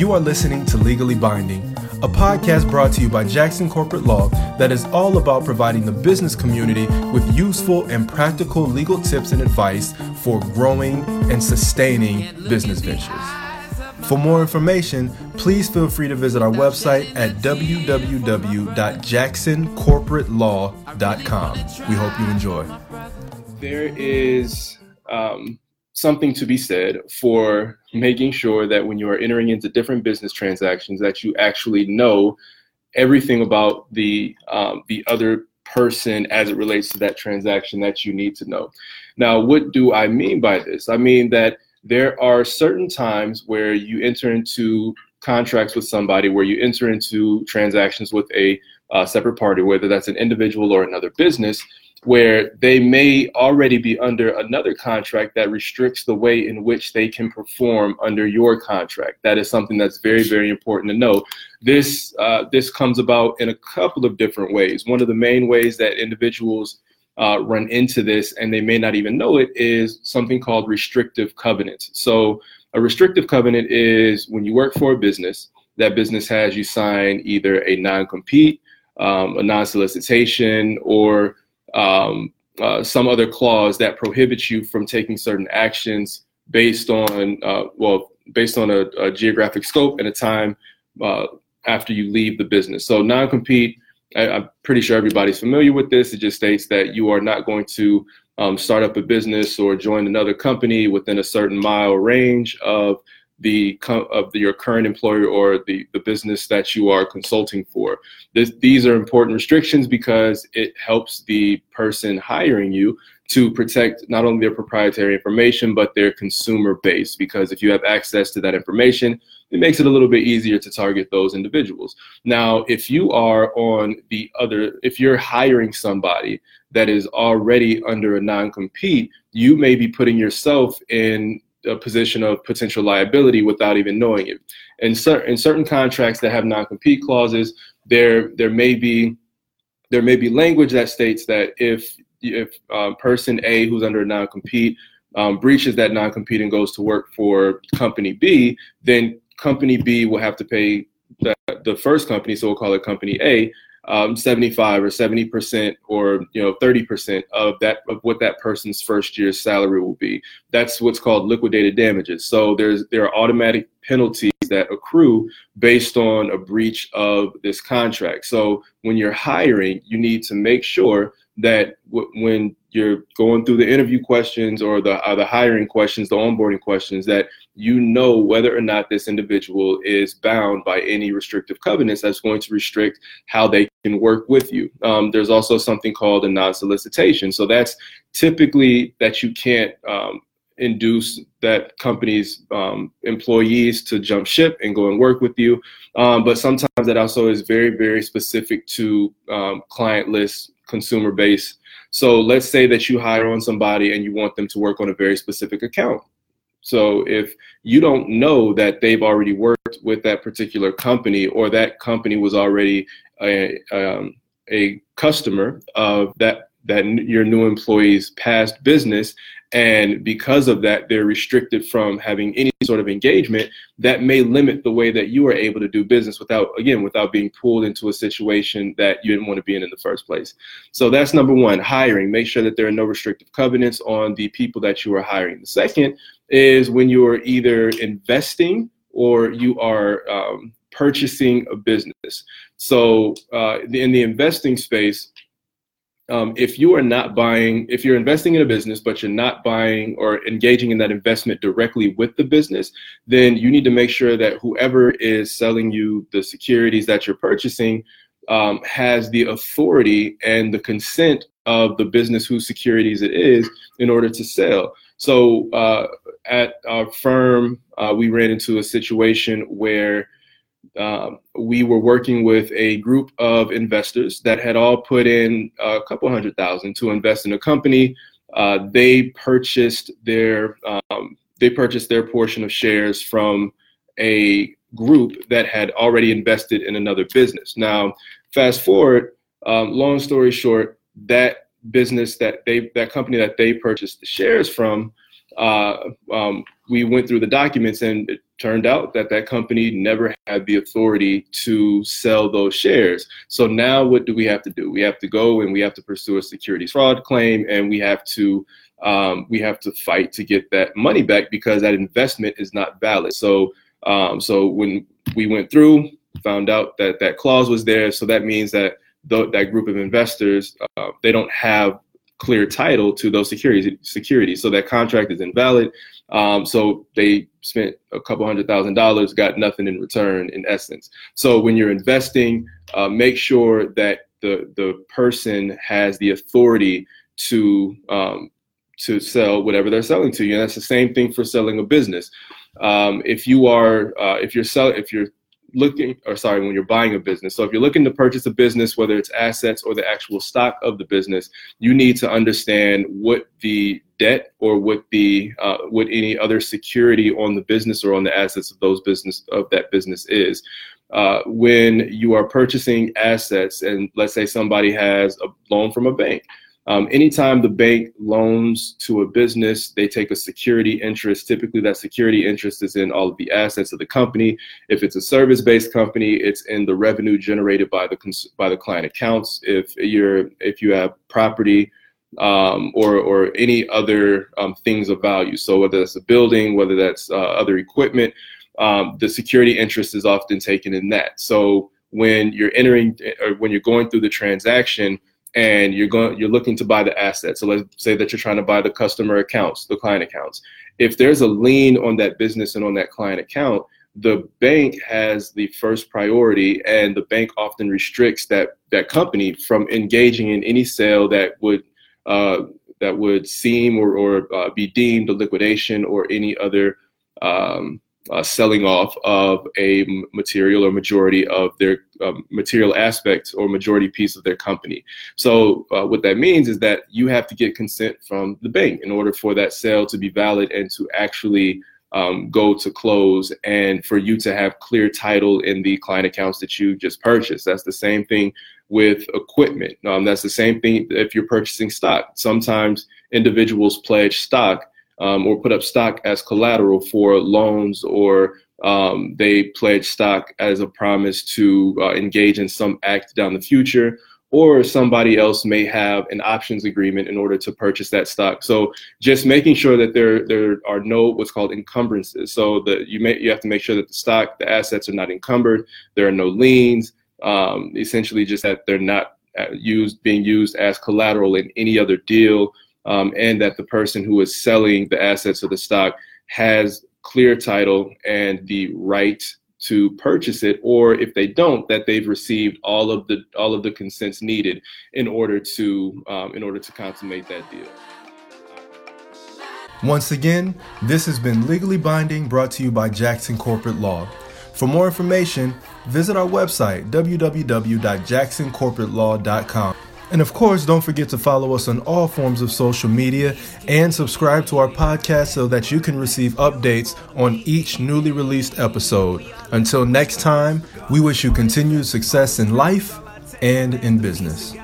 You are listening to Legally Binding, a podcast brought to you by Jackson Corporate Law that is all about providing the business community with useful and practical legal tips and advice for growing and sustaining business ventures. For more information, please feel free to visit our website at www.jacksoncorporatelaw.com. We hope you enjoy. There is um, something to be said for making sure that when you are entering into different business transactions that you actually know everything about the um, the other person as it relates to that transaction that you need to know. Now, what do I mean by this? I mean that there are certain times where you enter into contracts with somebody, where you enter into transactions with a uh, separate party, whether that's an individual or another business, where they may already be under another contract that restricts the way in which they can perform under your contract. That is something that's very, very important to know. This uh, this comes about in a couple of different ways. One of the main ways that individuals uh, run into this, and they may not even know it, is something called restrictive covenants. So, a restrictive covenant is when you work for a business, that business has you sign either a non compete, um, a non solicitation, or um, uh, some other clause that prohibits you from taking certain actions based on, uh, well, based on a, a, geographic scope and a time uh, after you leave the business. So, non compete I, am pretty sure everybody's familiar with this. It just states that you are not going to um, start up a business or join another company within a certain mile range of the of the, your current employer or the, the business that you are consulting for. This, these are important restrictions because it helps the person hiring you to protect not only their proprietary information but their consumer base. Because if you have access to that information, it makes it a little bit easier to target those individuals. Now, if you are on the other, if you're hiring somebody that is already under a non compete, you may be putting yourself in a position of potential liability without even knowing it. And cer- in certain contracts that have non compete clauses, there there may be there may be language that states that if if um, person A who's under a non compete um, breaches that non compete and goes to work for company B, then company B will have to pay the, the first company, so we'll call it company A, um, 75 or 70 percent or you know 30 percent of that of what that person's first year's salary will be. That's what's called liquidated damages. So there's there are automatic penalties that accrue based on a breach of this contract. So when you're hiring, you need to make sure that w- when you're going through the interview questions or the uh, the hiring questions, the onboarding questions, that you know whether or not this individual is bound by any restrictive covenants that's going to restrict how they can work with you. Um, there's also something called a non-solicitation. So that's typically that you can't um, induce that company's um, employees to jump ship and go and work with you. Um, but sometimes that also is very, very specific to um, client list, consumer base. So let's say that you hire on somebody and you want them to work on a very specific account. So if you don't know that they've already worked with that particular company or that company was already a, um, a customer of that that your new employee's past business and because of that they're restricted from having any sort of engagement that may limit the way that you are able to do business without again without being pulled into a situation that you didn't want to be in in the first place. So that's number one hiring. Make sure that there are no restrictive covenants on the people that you are hiring. The second is when you are either investing or you are um, purchasing a business. So uh, in the investing space um, if you are not buying, if you're investing in a business, but you're not buying or engaging in that investment directly with the business, then you need to make sure that whoever is selling you the securities that you're purchasing um, has the authority and the consent of the business whose securities it is in order to sell. So uh, at our firm, uh, we ran into a situation where um, we were working with a group of investors that had all put in a couple hundred thousand to invest in a company. Uh, they purchased their um, they purchased their portion of shares from a group that had already invested in another business. Now, fast forward, um, long story short, that business that they that company that they purchased the shares from uh, um, we went through the documents and it turned out that that company never had the authority to sell those shares. So now what do we have to do? We have to go and we have to pursue a securities fraud claim and we have to um, we have to fight to get that money back because that investment is not valid. So um, so when we went through, found out that that clause was there. So that means that th- that group of investors uh, they don't have clear title to those securities securities. So that contract is invalid. Um, so they spent a couple hundred thousand dollars, got nothing in return, in essence. So when you're investing, uh, make sure that the the person has the authority to um, to sell whatever they're selling to you. And that's the same thing for selling a business. Um, if you are uh, if you're selling if you're looking or sorry when you're buying a business. So if you're looking to purchase a business whether it's assets or the actual stock of the business you need to understand what the debt or what the uh, what any other security on the business or on the assets of those business of that business is. Uh, when you are purchasing assets and let's say somebody has a loan from a bank um, anytime the bank loans to a business, they take a security interest. Typically, that security interest is in all of the assets of the company. If it's a service-based company, it's in the revenue generated by the by the client accounts. If you're if you have property um, or or any other um, things of value, so whether that's a building, whether that's uh, other equipment, um, the security interest is often taken in that. So when you're entering or when you're going through the transaction and you're going you're looking to buy the asset. So let's say that you're trying to buy the customer accounts the client accounts. If there's a lien on that business and on that client account the bank has the first priority and the bank often restricts that that company from engaging in any sale that would uh, that would seem or, or uh, be deemed a liquidation or any other um, uh, selling off of a material or majority of their um, material aspect or majority piece of their company. So uh, what that means is that you have to get consent from the bank in order for that sale to be valid and to actually um, go to close and for you to have clear title in the client accounts that you just purchased. That's the same thing with equipment. Um, that's the same thing if you're purchasing stock. Sometimes individuals pledge stock um, or put up stock as collateral for loans or um, they pledge stock as a promise to uh, engage in some act down the future or somebody else may have an options agreement in order to purchase that stock. So just making sure that there there are no what's called encumbrances. So that you may you have to make sure that the stock, the assets are not encumbered. There are no liens. Um, essentially, just that they're not uh, used being used as collateral in any other deal um, and that the person who is selling the assets of the stock has clear title and the right to purchase it or if they don't that they've received all of the all of the consents needed in order to um, in order to consummate that deal. Once again this has been legally binding brought to you by jackson corporate law. For more information visit our website www.jacksoncorporatelaw.com and of course, don't forget to follow us on all forms of social media and subscribe to our podcast so that you can receive updates on each newly released episode. Until next time, we wish you continued success in life and in business.